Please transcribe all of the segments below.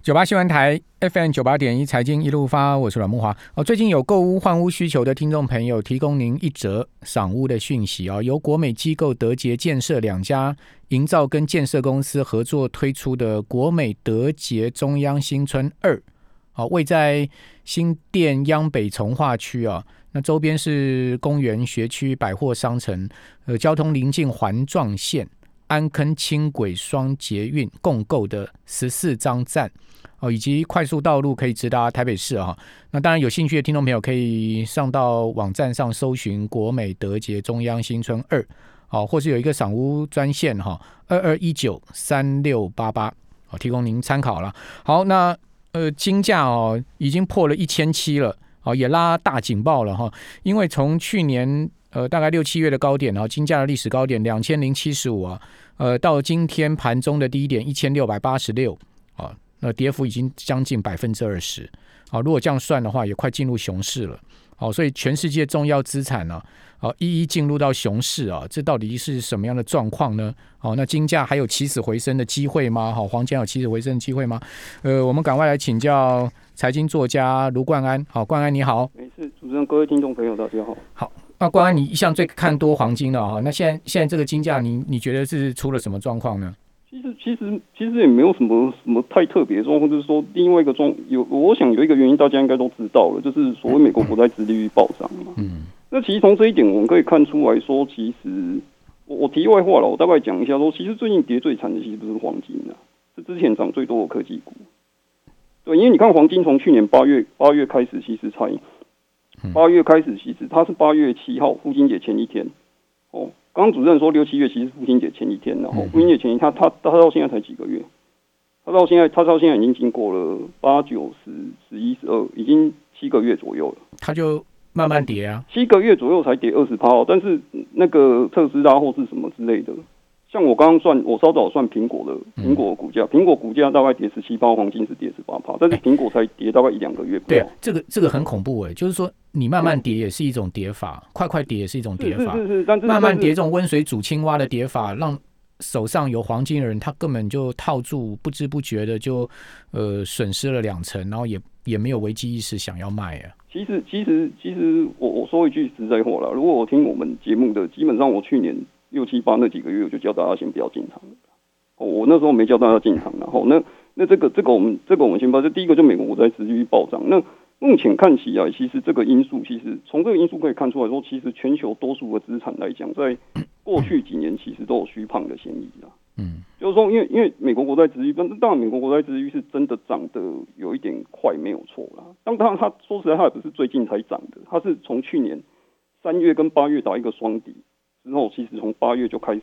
九八新闻台 FM 九八点一财经一路发，我是阮木华。哦，最近有购屋换屋需求的听众朋友，提供您一则赏屋的讯息啊，由国美机构德杰建设两家营造跟建设公司合作推出的国美德杰中央新村二，好，位在新店央北从化区啊，那周边是公园、学区、百货商城，呃，交通临近环状线。安坑轻轨双捷运共构的十四张站哦，以及快速道路可以直达台北市啊。那当然有兴趣的听众朋友可以上到网站上搜寻国美德捷中央新村二，哦，或是有一个赏屋专线哈，二二一九三六八八，好，提供您参考了。好，那呃金价哦已经破了一千七了，哦也拉大警报了哈，因为从去年。呃，大概六七月的高点，然后金价的历史高点两千零七十五啊，呃，到今天盘中的低点一千六百八十六啊，那跌幅已经将近百分之二十啊。如果这样算的话，也快进入熊市了。好，所以全世界重要资产呢，好一一进入到熊市啊，这到底是什么样的状况呢？好，那金价还有起死回生的机会吗？好，黄金有起死回生的机会吗？呃，我们赶快来请教财经作家卢冠安。好，冠安你好。没事，主持人各位听众朋友大家好。好。那关安，你一向最看多黄金的哈，那现在现在这个金价，你你觉得是出了什么状况呢？其实其实其实也没有什么什么太特别的状况，就是说另外一个状有，我想有一个原因大家应该都知道了，就是所谓美国国债殖利率暴涨嘛。嗯。那其实从这一点我们可以看出来说，其实我我题外话了，我大概讲一下说，其实最近跌最惨的其实不是黄金啊，是之前涨最多的科技股。对，因为你看黄金从去年八月八月开始，其实才。八月开始，其实他是八月七号父亲节前一天。哦，刚刚主任说六七月其实父亲节前一天，然后父亲节前一天，他他到现在才几个月？他到现在，他到现在已经经过了八九十十一十二，已经七个月左右了。他就慢慢跌啊，七个月左右才跌二十趴，但是那个特斯拉或是什么之类的。像我刚刚算，我稍早算苹果的苹果股价，苹果股价大概跌十七趴，黄金是跌十八趴，但是苹果才跌大概一两个月。对，这个这个很恐怖哎，就是说你慢慢跌也是一种跌法，快快跌也是一种跌法，是是是，但是慢慢跌这种温水煮青蛙的跌法，让手上有黄金的人他根本就套住，不知不觉的就呃损失了两成，然后也也没有危机意识想要卖啊。其实其实其实我我说一句实在话了，如果我听我们节目的，基本上我去年。六七八那几个月，我就叫大家先不要进场哦，我那时候没叫大家进场，然后那那这个这个我们这个我们先把这第一个就美国国债持续暴涨。那目前看起来，其实这个因素其实从这个因素可以看出来说，其实全球多数的资产来讲，在过去几年其实都有虚胖的嫌疑啦。嗯，就是说，因为因为美国国债殖率，但当然美国国债殖率是真的涨得有一点快，没有错啦。当当然，它说实在，它也不是最近才涨的，它是从去年三月跟八月打一个双底。之后其实从八月就开始，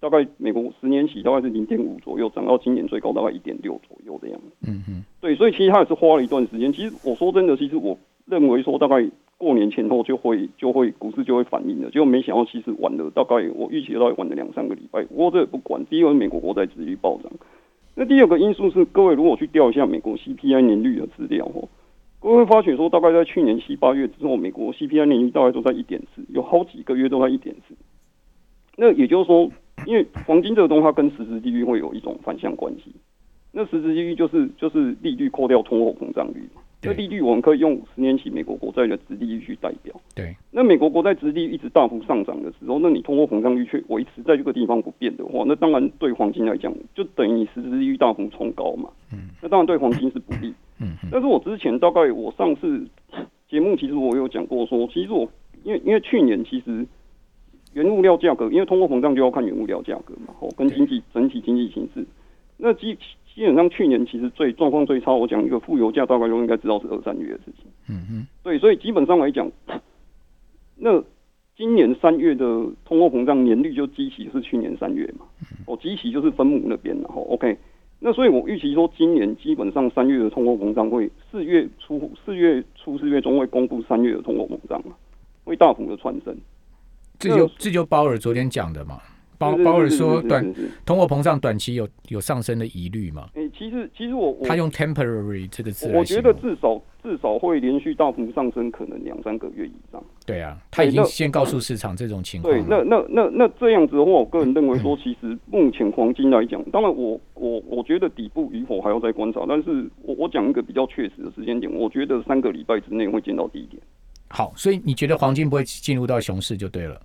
大概美国十年起大概是零点五左右，涨到今年最高大概一点六左右的样子。嗯嗯，对，所以其实它也是花了一段时间。其实我说真的，其实我认为说大概过年前后就会就会股市就会反应了，结果没想到其实晚了大概我预期大概晚了两三个礼拜。不过这也不管，第一个美国国债殖率暴涨，那第二个因素是各位如果去调一下美国 CPI 年率的资料哦，我会发觉说大概在去年七八月之后，美国 CPI 年率大概都在一点四，有好几个月都在一点四。那也就是说，因为黄金这个东西，它跟实质利率会有一种反向关系。那实质利率就是就是利率扣掉通货膨胀率。那利率我们可以用十年期美国国债的殖利率去代表。对。那美国国债殖利率一直大幅上涨的时候，那你通货膨胀率却维持在这个地方不变的话，那当然对黄金来讲，就等于你实质利率大幅冲高嘛。嗯。那当然对黄金是不利。嗯。但是我之前大概我上次节目其实我有讲过说，其实我因为因为去年其实。原物料价格，因为通货膨胀就要看原物料价格嘛，哦，跟经济整体经济形势。那基基本上去年其实最状况最差，我讲一个负油价，大概都应该知道是二三月的事情。嗯哼，对，所以基本上来讲，那今年三月的通货膨胀年率就基期是去年三月嘛，哦，基期就是分母那边，然后 OK，那所以我预期说今年基本上三月的通货膨胀会四月初四月初四月中会公布三月的通货膨胀嘛，会大幅的窜升。这就这就鲍尔昨天讲的嘛，鲍鲍尔说短通货膨胀短期有有上升的疑虑嘛？诶，其实其实我他用 temporary 这个字，我觉得至少至少会连续大幅上升，可能两三个月以上。对啊，他已经先告诉市场这种情况。对，那那那那这样子的话，我个人认为说，其实目前黄金来讲，当然我我我觉得底部与否还要再观察，但是我我讲一个比较确实的时间点，我觉得三个礼拜之内会见到低点。好，所以你觉得黄金不会进入到熊市就对了。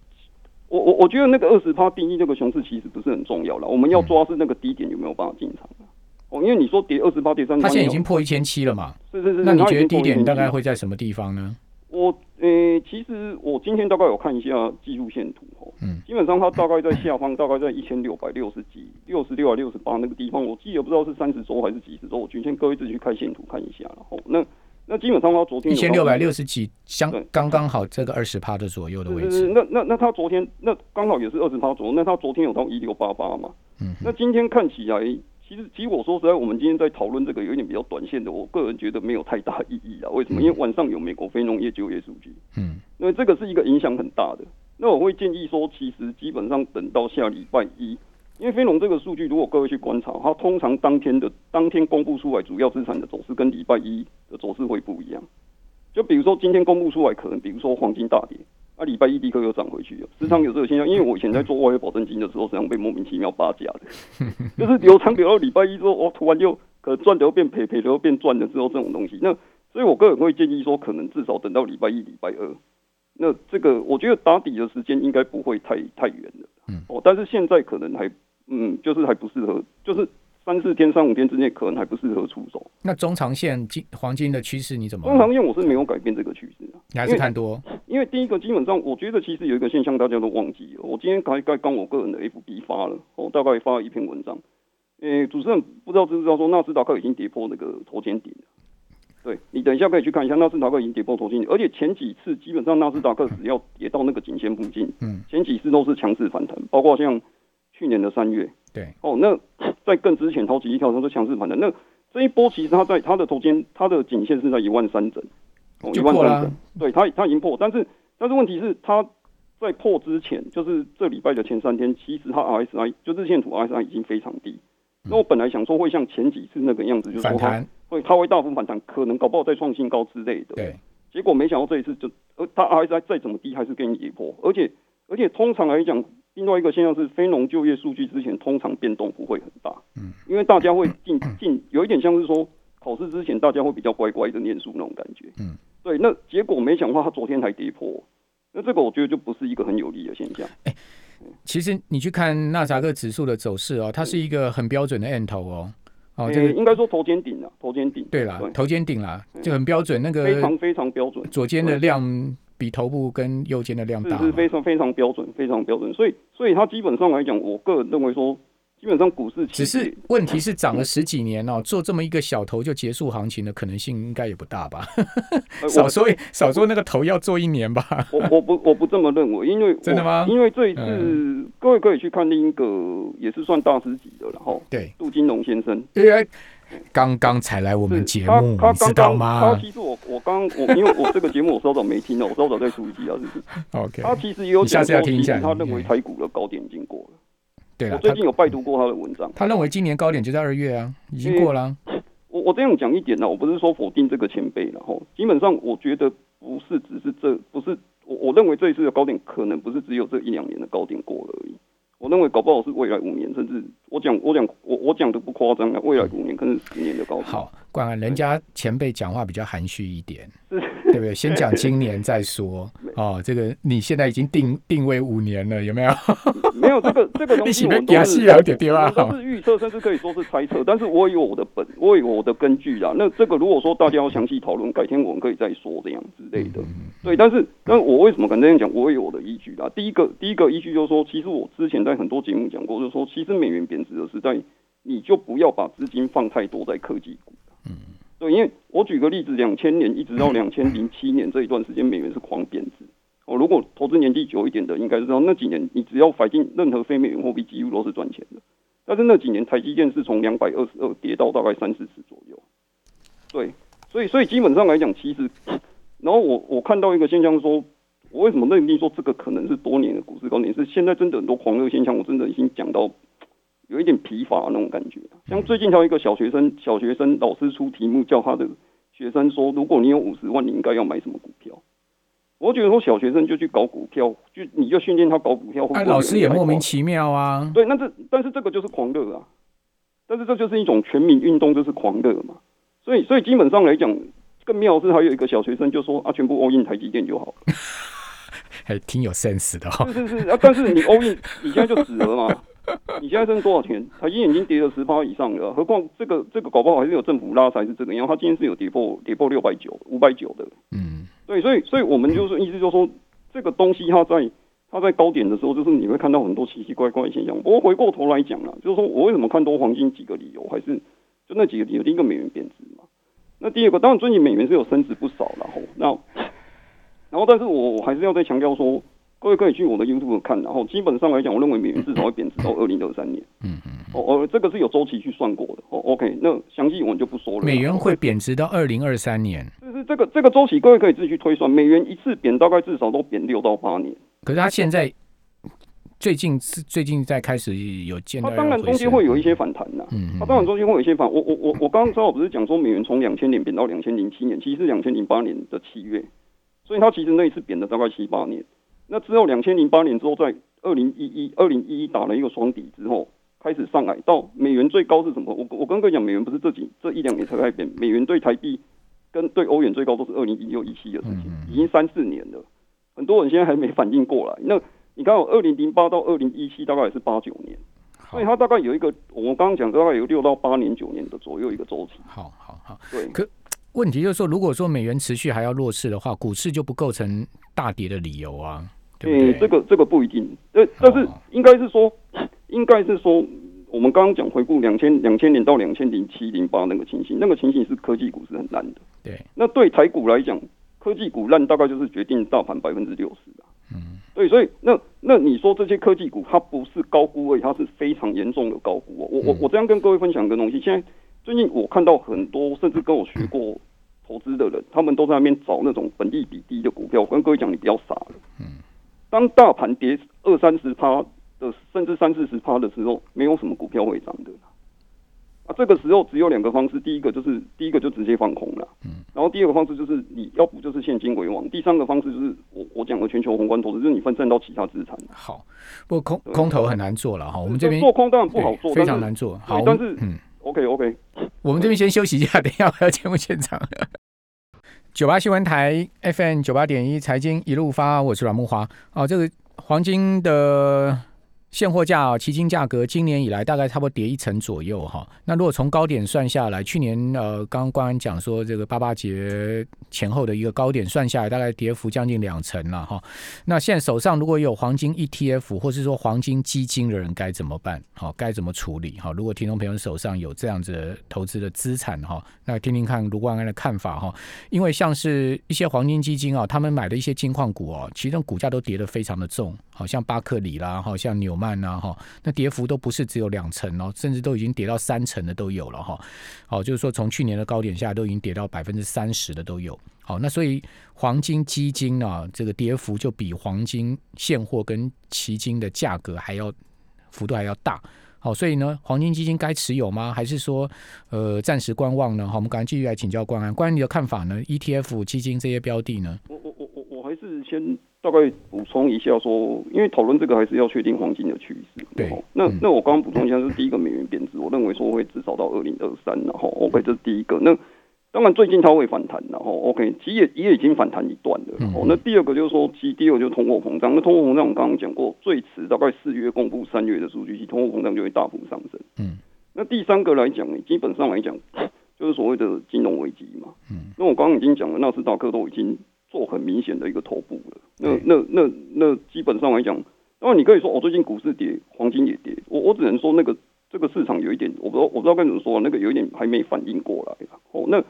我我我觉得那个二十趴定义这个熊市其实不是很重要了，我们要抓是那个低点有没有办法进场哦，因为你说跌二十八、跌三，它现在已经破一千七了嘛？是是是。那你觉得低点大概会在什么地方呢？我呃，其实我今天大概有看一下技术线图哦，嗯，基本上它大概在下方，大概在一千六百六十几、六十六、六十八那个地方，我记得不知道是三十周还是几十周，我今天各位自己去看线图看一下，然后那。那基本上他昨天一千六百六十几，相刚刚好这个二十趴的左右的位置。那那那他昨天那刚好也是二十趴左右。那他昨天有到一六八八嘛？嗯。那今天看起来，其实其实我说实在，我们今天在讨论这个有一点比较短线的，我个人觉得没有太大意义啊。为什么？因为晚上有美国非农业就业数据。嗯。因为这个是一个影响很大的。那我会建议说，其实基本上等到下礼拜一。因为非农这个数据，如果各位去观察，它通常当天的当天公布出来主要资产的走势，跟礼拜一的走势会不一样。就比如说今天公布出来，可能比如说黄金大跌，啊，礼拜一立刻又涨回去了，时常有这个现象。因为我以前在做外汇保证金的时候，实际上被莫名其妙扒价的，就是流长流到礼拜一之后，哦，突然就可能赚的又变赔，赔的又变赚了之后，这种东西。那所以我个人会建议说，可能至少等到礼拜一、礼拜二，那这个我觉得打底的时间应该不会太太远了。嗯，哦，但是现在可能还。嗯，就是还不适合，就是三四天、三五天之内可能还不适合出手。那中长线金黄金的趋势你怎么？中长线我是没有改变这个趋势啊，你还是看多？因为第一个基本上，我觉得其实有一个现象大家都忘记了。我今天刚刚刚我个人的 FB 发了，我大概发了一篇文章。诶，主持人不知道知不知道说纳斯达克已经跌破那个头肩顶了？对你等一下可以去看一下，纳斯达克已经跌破头肩顶，而且前几次基本上纳斯达克只要跌到那个颈线附近，嗯，前几次都是强势反弹，包括像。去年的三月，对哦，那在更之前，超级一跳都是强势反弹。那这一波其实它在它的头肩，它的颈线是在一万三整，一万三整，对它它已经破，但是但是问题是它在破之前，就是这礼拜的前三天，其实它 RSI 就日线图 RSI 已经非常低。那我本来想说会像前几次那个样子，就是说会它会大幅反弹，可能搞不好再创新高之类的。对，结果没想到这一次就呃，它 RSI 再怎么低，还是给你跌破，而且而且通常来讲。另外一个现象是，非农就业数据之前通常变动不会很大，嗯，因为大家会进 进，有一点像是说考试之前大家会比较乖乖的念书那种感觉，嗯，对。那结果没想到他昨天还跌破，那这个我觉得就不是一个很有利的现象。哎，其实你去看纳扎克指数的走势哦，它是一个很标准的 N 头哦，哦，这个应该说头肩顶了，头肩顶，对啦，头肩顶啦，就很标准，那个非常非常标准，左肩的量。比头部跟右肩的量大，是非常非常标准，非常标准。所以，所以它基本上来讲，我个人认为说，基本上股市只是问题是涨了十几年哦，做这么一个小头就结束行情的可能性应该也不大吧？少说少说那个头要做一年吧？我我不我不这么认为，因为真的吗？因为这一次各位可以去看另一个也是算大师级的，然后对杜金龙先生。刚刚才来我们节目，你知道吗？他其实我我刚我因为我这个节目我稍早没听哦，我稍早在书记啊，是不是？OK。他其实也有下次要听一下。他认为台股的高点已经过了。对了，我最近有拜读过他的文章。他认为今年高点就在二月啊，已经过了。我我这样讲一点呢，我不是说否定这个前辈，然后基本上我觉得不是只是这不是我我认为这一次的高点可能不是只有这一两年的高点过了而已。我认为搞不好是未来五年，甚至我讲我讲我我讲的不夸张啊，未来五年可能十年的高。好，冠安，人家前辈讲话比较含蓄一点，对不对？先讲今年再说。哦，这个你现在已经定定位五年了，有没有？没有这个这个东西，我们都是都是预测，甚至可以说是猜测。但是我有我的本，我有我的根据啊。那这个如果说大家要详细讨论，改天我们可以再说这样之类的。对，但是但我为什么敢这样讲？我有我的依据啊。第一个第一个依据就是说，其实我之前在很多节目讲过，就是说，其实美元贬值的时代，你就不要把资金放太多在科技股。嗯，对，因为我举个例子，两千年一直到两千零七年这一段时间，美元是狂贬值。哦，如果投资年纪久一点的，应该知道那几年你只要买进任何非美元货币，几乎都是赚钱的。但是那几年台积电是从两百二十二跌到大概三四十左右。对，所以所以基本上来讲，其实，然后我我看到一个现象说，我为什么认定说这个可能是多年的股市高点？是现在真的很多狂热现象，我真的已经讲到有一点疲乏那种感觉。像最近还有一个小学生，小学生老师出题目叫他的学生说，如果你有五十万，你应该要买什么股票？我觉得说小学生就去搞股票，就你就训练他搞股票。哎，老师也莫名其妙啊。对，那这但是这个就是狂热啊，但是这就是一种全民运动，就是狂热嘛。所以所以基本上来讲，更妙是还有一个小学生就说啊，全部 all in 台积电就好了。还挺有 sense 的哈。是是是啊，但是你 all in，你现在就死了嘛。你现在挣多少钱？台积电已经跌了十趴以上了，何况这个这个搞不好还是有政府拉才是这个，样它今天是有跌破跌破六百九五百九的。嗯。对，所以，所以我们就是意思就是说，这个东西它在它在高点的时候，就是你会看到很多奇奇怪怪的现象。不过回过头来讲啊，就是说我为什么看多黄金几个理由，还是就那几个理由。第一个美元贬值嘛，那第二个当然最近美元是有升值不少，然后那然后但是我我还是要再强调说。各位可以去我的 YouTube 看，然后基本上来讲，我认为美元至少会贬值到二零二三年。嗯嗯。哦哦，这个是有周期去算过的。哦，OK，那详细我们就不说了。美元会贬值到二零二三年。就是这个这个周期，各位可以自己去推算，美元一次贬大概至少都贬六到八年。可是它现在最近是最近在开始有见到。它当然中间会有一些反弹呐。嗯它当然中间会有一些反。我我我我刚刚正好不是讲说美元从两千年贬到两千零七年，其实是两千零八年的七月，所以它其实那一次贬了大概七八年。那之后，两千零八年之后，在二零一一、二零一一打了一个双底之后，开始上来到美元最高是什么？我我刚刚讲美元不是这几这一两年才开始变，美元对台币跟对欧元最高都是二零一六一七的事情，已经三四年了。很多人现在还没反应过来。那你看，二零零八到二零一七大概也是八九年，所以它大概有一个我们刚刚讲大概有六到八年、九年的左右一个周期。好好好，对。可问题就是说，如果说美元持续还要弱势的话，股市就不构成大跌的理由啊。诶，这个这个不一定，呃，但是应该是说，应该是说，我们刚刚讲回顾两千两千年到两千零七零八那个情形，那个情形是科技股是很烂的。对，那对台股来讲，科技股烂大概就是决定大盘百分之六十的。嗯，对，所以那那你说这些科技股它不是高估位，它是非常严重的高估。我我我这样跟各位分享一个东西，现在最近我看到很多甚至跟我学过投资的人，他们都在那边找那种本利比低的股票。我跟各位讲，你不要傻了。嗯。当大盘跌二三十趴的，甚至三四十趴的时候，没有什么股票会涨的。啊，这个时候只有两个方式，第一个就是第一个就直接放空了，嗯，然后第二个方式就是你要不就是现金为王，第三个方式就是我我讲的全球宏观投资，就是你分散到其他资产。好，不过空空头很难做了哈，我们这边做空当然不好做，非常难做。好，但是嗯，OK OK，我们这边先休息一下，等一下回到节目现场。九八新闻台 FM 九八点一财经一路发，我是阮木华。哦，这个黄金的。现货价啊，期金价格今年以来大概差不多跌一成左右哈。那如果从高点算下来，去年呃，刚刚关安讲说这个八八节前后的一个高点算下来，大概跌幅将近两成了哈。那现在手上如果有黄金 ETF 或是说黄金基金的人该怎么办？好，该怎么处理？好，如果听众朋友手上有这样子投资的资产哈，那听听看卢关安的看法哈。因为像是一些黄金基金啊，他们买的一些金矿股哦，其中股价都跌得非常的重，好像巴克里啦，好像纽。慢呐哈，那跌幅都不是只有两成哦，甚至都已经跌到三成的都有了哈。好，就是说从去年的高点下都已经跌到百分之三十的都有。好，那所以黄金基金呢，这个跌幅就比黄金现货跟期金的价格还要幅度还要大。好，所以呢，黄金基金该持有吗？还是说呃暂时观望呢？好，我们赶快继续来请教关安，关于你的看法呢？ETF 基金这些标的呢？是先。大概补充一下说，因为讨论这个还是要确定黄金的趋势。对，那那我刚刚补充一下，是第一个美元贬值，我认为说会至少到二零二三，然后 OK，这是第一个。那当然最近它会反弹，然后 OK，其实也也已经反弹一段了。哦，那第二个就是说，其第二个就是通货膨胀。那通货膨胀我刚刚讲过，最迟大概四月公布三月的数据，其通货膨胀就会大幅上升。嗯，那第三个来讲，基本上来讲就是所谓的金融危机嘛。嗯，那我刚刚已经讲了，纳斯达克都已经。做很明显的一个头部了，那那那那基本上来讲，当然你可以说哦，最近股市跌，黄金也跌，我我只能说那个这个市场有一点，我不知道我不知道该怎么说，那个有一点还没反应过来哦，那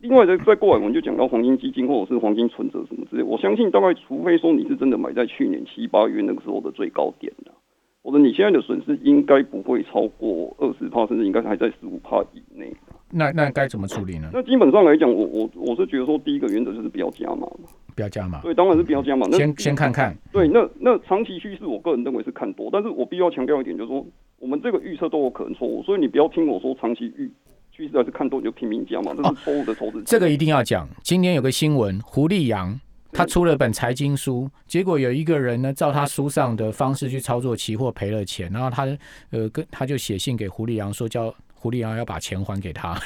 另外再再过来，我们就讲到黄金基金或者是黄金存折什么之类，我相信大概除非说你是真的买在去年七八月那个时候的最高点的，或者你现在的损失应该不会超过二十帕，甚至应该还在十五帕以内。那那该怎么处理呢？那基本上来讲，我我我是觉得说，第一个原则就是不要加码嘛，不要加码。对，当然是不要加码。那先先看看。对，那那长期趋势，我个人认为是看多，但是我必须要强调一点，就是说我们这个预测都有可能错误，所以你不要听我说长期预趋势还是看多你就拼命加码，这是错误的投资。这个一定要讲。今天有个新闻，胡立阳他出了本财经书，结果有一个人呢，照他书上的方式去操作期货赔了钱，然后他呃跟他就写信给胡立阳说，叫胡立阳要把钱还给他。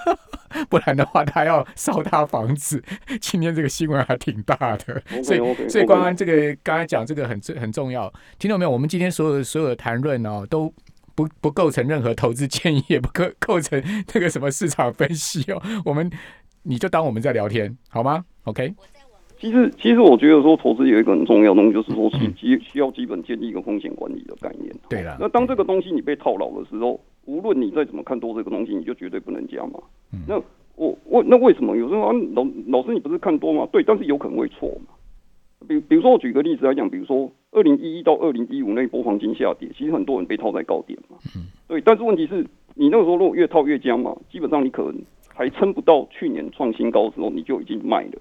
不然的话，他要烧他房子。今天这个新闻还挺大的，所以所以关关这个刚才讲这个很很重要，听到没有？我们今天所有所有的谈论哦，都不不构成任何投资建议，也不构构成那个什么市场分析哦。我们你就当我们在聊天好吗？OK。其实其实我觉得说投资有一个很重要的东西，就是说基基需要基本建立一个风险管理的概念。对了，那当这个东西你被套牢的时候。无论你再怎么看多这个东西，你就绝对不能加嘛。那我我那为什么有时候老老师你不是看多吗？对，但是有可能会错嘛。比比如说我举个例子来讲，比如说二零一一到二零一五那一波黄金下跌，其实很多人被套在高点嘛。对，但是问题是你那个时候如果越套越加嘛，基本上你可能还撑不到去年创新高的时候，你就已经卖了。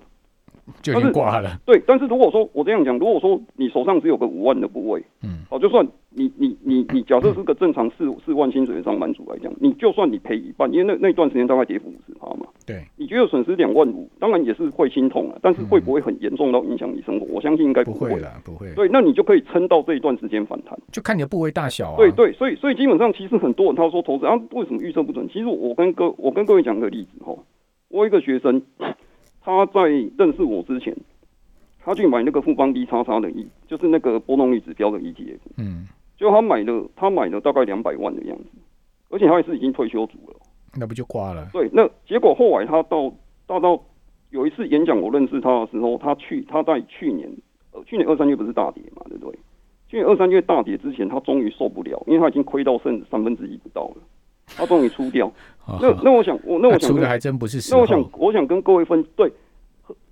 就已经挂了。对，但是如果说我这样讲，如果说你手上只有个五万的部位，嗯，哦，就算你你你你假设是个正常四 四万薪水的上班族来讲，你就算你赔一半，因为那那段时间大概跌幅五十趴嘛，对，你觉得损失两万五，当然也是会心痛啊，但是会不会很严重到影响你生活？我相信应该不会的，不会。对，那你就可以撑到这一段时间反弹，就看你的部位大小啊。对对，所以所以基本上其实很多人他说投资啊，为什么预测不准？其实我跟各我跟各位讲个例子哈，我一个学生他在认识我之前。他去买那个富邦 B 叉叉的 E，就是那个波动率指标的 ETF。嗯，就他买了，他买了大概两百万的样子，而且他也是已经退休族了。那不就挂了？对，那结果后来他到到到有一次演讲，我认识他的时候，他去他在去年呃去年二三月不是大跌嘛，对不对？去年二三月大跌之前，他终于受不了，因为他已经亏到剩三分之一不到了，他终于出掉。那那我想我那我想出的还真不是。那我想我想跟各位分对。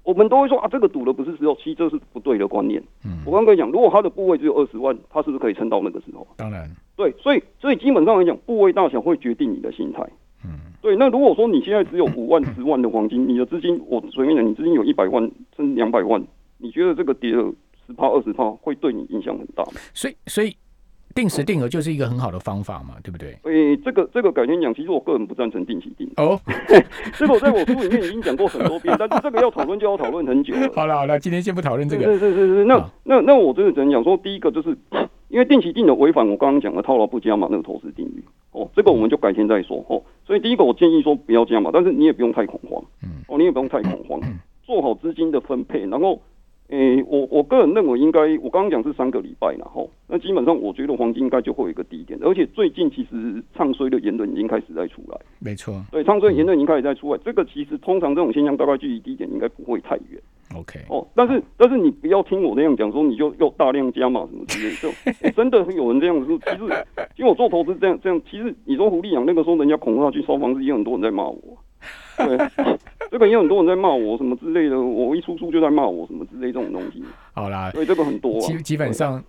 我们都会说啊，这个赌的不是时候，其实这是不对的观念。嗯，我刚刚讲，如果他的部位只有二十万，他是不是可以撑到那个时候？当然，对，所以所以基本上来讲，部位大小会决定你的心态。嗯，对。那如果说你现在只有五万、十万的黄金，你的资金，我随便讲，你资金有一百万甚至两百万，你觉得这个跌了十趴、二十趴，会对你影响很大吗？所以，所以。定时定额就是一个很好的方法嘛，对不对？诶，这个这个改天讲，其实我个人不赞成定期定哦。这个我在我书里面已经讲过很多遍，但是这个要讨论就要讨论很久。好了好了，今天先不讨论这个。是是是是，那那那我真的只能讲说，第一个就是因为定期定额违反我刚刚讲的套牢不加码那个投资定律哦，这个我们就改天再说哦。所以第一个我建议说不要加码，但是你也不用太恐慌，嗯哦，你也不用太恐慌，做好资金的分配，然后。诶，我我个人认为应该，我刚刚讲是三个礼拜然后那基本上我觉得黄金应该就会有一个低点，而且最近其实唱衰的言论已经开始在出来，没错，对，唱衰言论已经开始在出来，这个其实通常这种现象大概距离低点应该不会太远，OK，哦，但是但是你不要听我那样讲说你就又大量加码什么之类，就 真的有人这样子说，其实因为我做投资这样这样，其实你说胡立阳那个时候人家恐吓去烧房子，也有很多人在骂我。对，这个也有很多人在骂我什么之类的，我一出书就在骂我什么之类这种东西。好啦，对，这个很多，基基本上。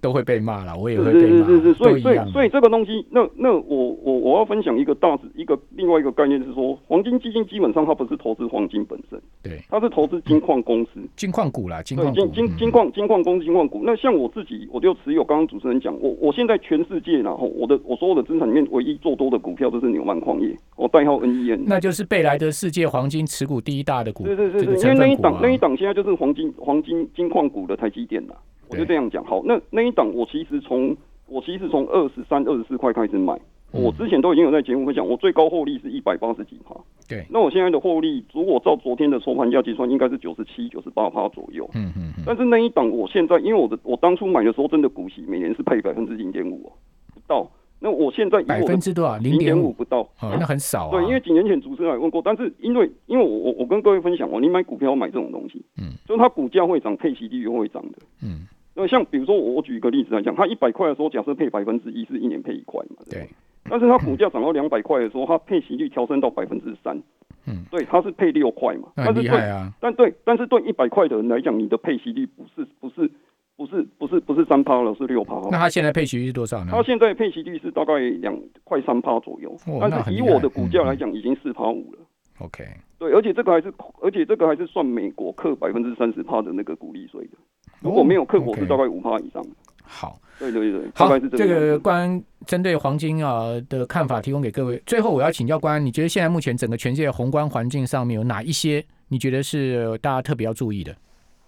都会被骂了，我也会被骂，是是是，所以所以所以这个东西，那那我我我要分享一个大一个另外一个概念是说，黄金基金基本上它不是投资黄金本身，对，它是投资金矿公司、金矿股啦，金矿金金金矿金矿公司、金矿股。那像我自己，我就持有刚刚主持人讲，我我现在全世界然后我的我所有的资产里面唯一做多的股票就是纽曼矿业，我代号 NEN，那就是贝莱德世界黄金持股第一大的股，是是是，因为那一档那一档现在就是黄金黄金金矿股的台积电了。我就这样讲，好，那那一档我其实从我其实从二十三、二十四块开始买，我之前都已经有在节目分享，我最高获利是一百八十几趴。对，那我现在的获利，如果照昨天的收盘价计算，应该是九十七、九十八趴左右。嗯嗯嗯。但是那一档，我现在因为我的我当初买的时候，真的股息每年是配百分之零点五不到。那我现在百分之多少？零点五不到，哦，那很少啊。对，因为几年前主持人也问过，但是因为因为我我我跟各位分享哦，你买股票买这种东西，嗯，就是它股价会涨，配息率又会涨的，嗯。那像比如说，我举一个例子来讲，它一百块的时候，假设配百分之一，是一年配一块嘛？对。但是它股价涨到两百块的时候，它配息率调升到百分之三。嗯。对，它是配六块嘛？很厉害啊！但对，但是对一百块的人来讲，你的配息率不是不是不是不是不是三趴了，是六趴。那它现在配息率是多少呢？它现在配息率是大概两块三趴左右。但是以我的股价来讲，已经四趴五了。OK。对，而且这个还是，而且这个还是算美国克百分之三十趴的那个股利税的。如果没有克，我是大概五帕以上。好，对对对，好，这个关针对黄金啊的看法提供给各位。最后我要请教关，你觉得现在目前整个全世界宏观环境上面有哪一些你觉得是大家特别要注意的？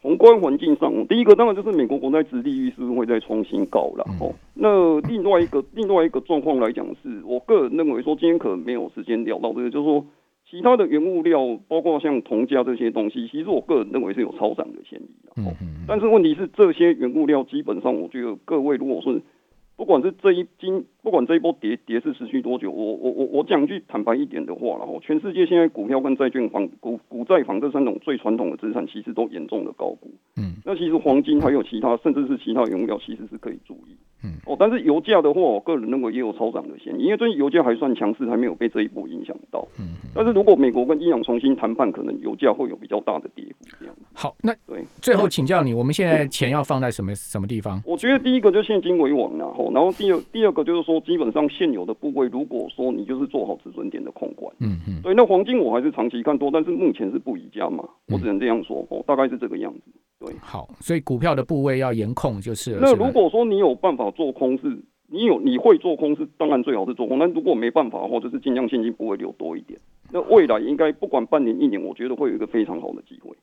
宏观环境上，第一个当然就是美国国债殖利率是不是会再重新高了哦。那另外一个另外一个状况来讲，是我个人认为说，今天可能没有时间聊到这个，就是说其他的原物料，包括像铜价这些东西，其实我个人认为是有超涨的嫌疑的。嗯嗯。但是问题是，这些原物料基本上，我觉得各位如果是不管是这一今，不管这一波跌跌是持续多久，我我我我讲句坦白一点的话，然后全世界现在股票跟债券房股股债房这三种最传统的资产，其实都严重的高估。嗯，那其实黄金还有其他，甚至是其他原物料，其实是可以注意。嗯，哦，但是油价的话，我个人认为也有超涨的嫌疑，因为最近油价还算强势，还没有被这一波影响到。嗯，但是如果美国跟伊朗重新谈判，可能油价会有比较大的跌幅。这样好，那对，最后请教你，我们现在钱要放在什么什么地方？我觉得第一个就现金为王，然后，然后第二第二个就是说，基本上现有的部位，如果说你就是做好止损点的控管，嗯嗯，对，那黄金我还是长期看多，但是目前是不宜加嘛，我只能这样说，哦，大概是这个样子。对，好，所以股票的部位要严控，就是。那如果说你有办法做空是。你有你会做空是当然最好是做空，但如果没办法的话，就是尽量现金不会留多一点。那未来应该不管半年一年，我觉得会有一个非常好的机会。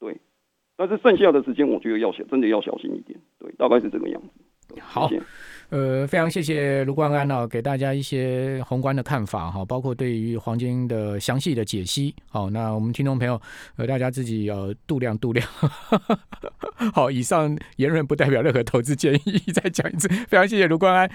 对，但是剩下的时间我觉得要小，真的要小心一点。对，大概是这个样子。好。呃，非常谢谢卢冠安呢，给大家一些宏观的看法哈，包括对于黄金的详细的解析。好，那我们听众朋友，呃，大家自己要度量度量。好，以上言论不代表任何投资建议。再讲一次，非常谢谢卢冠安。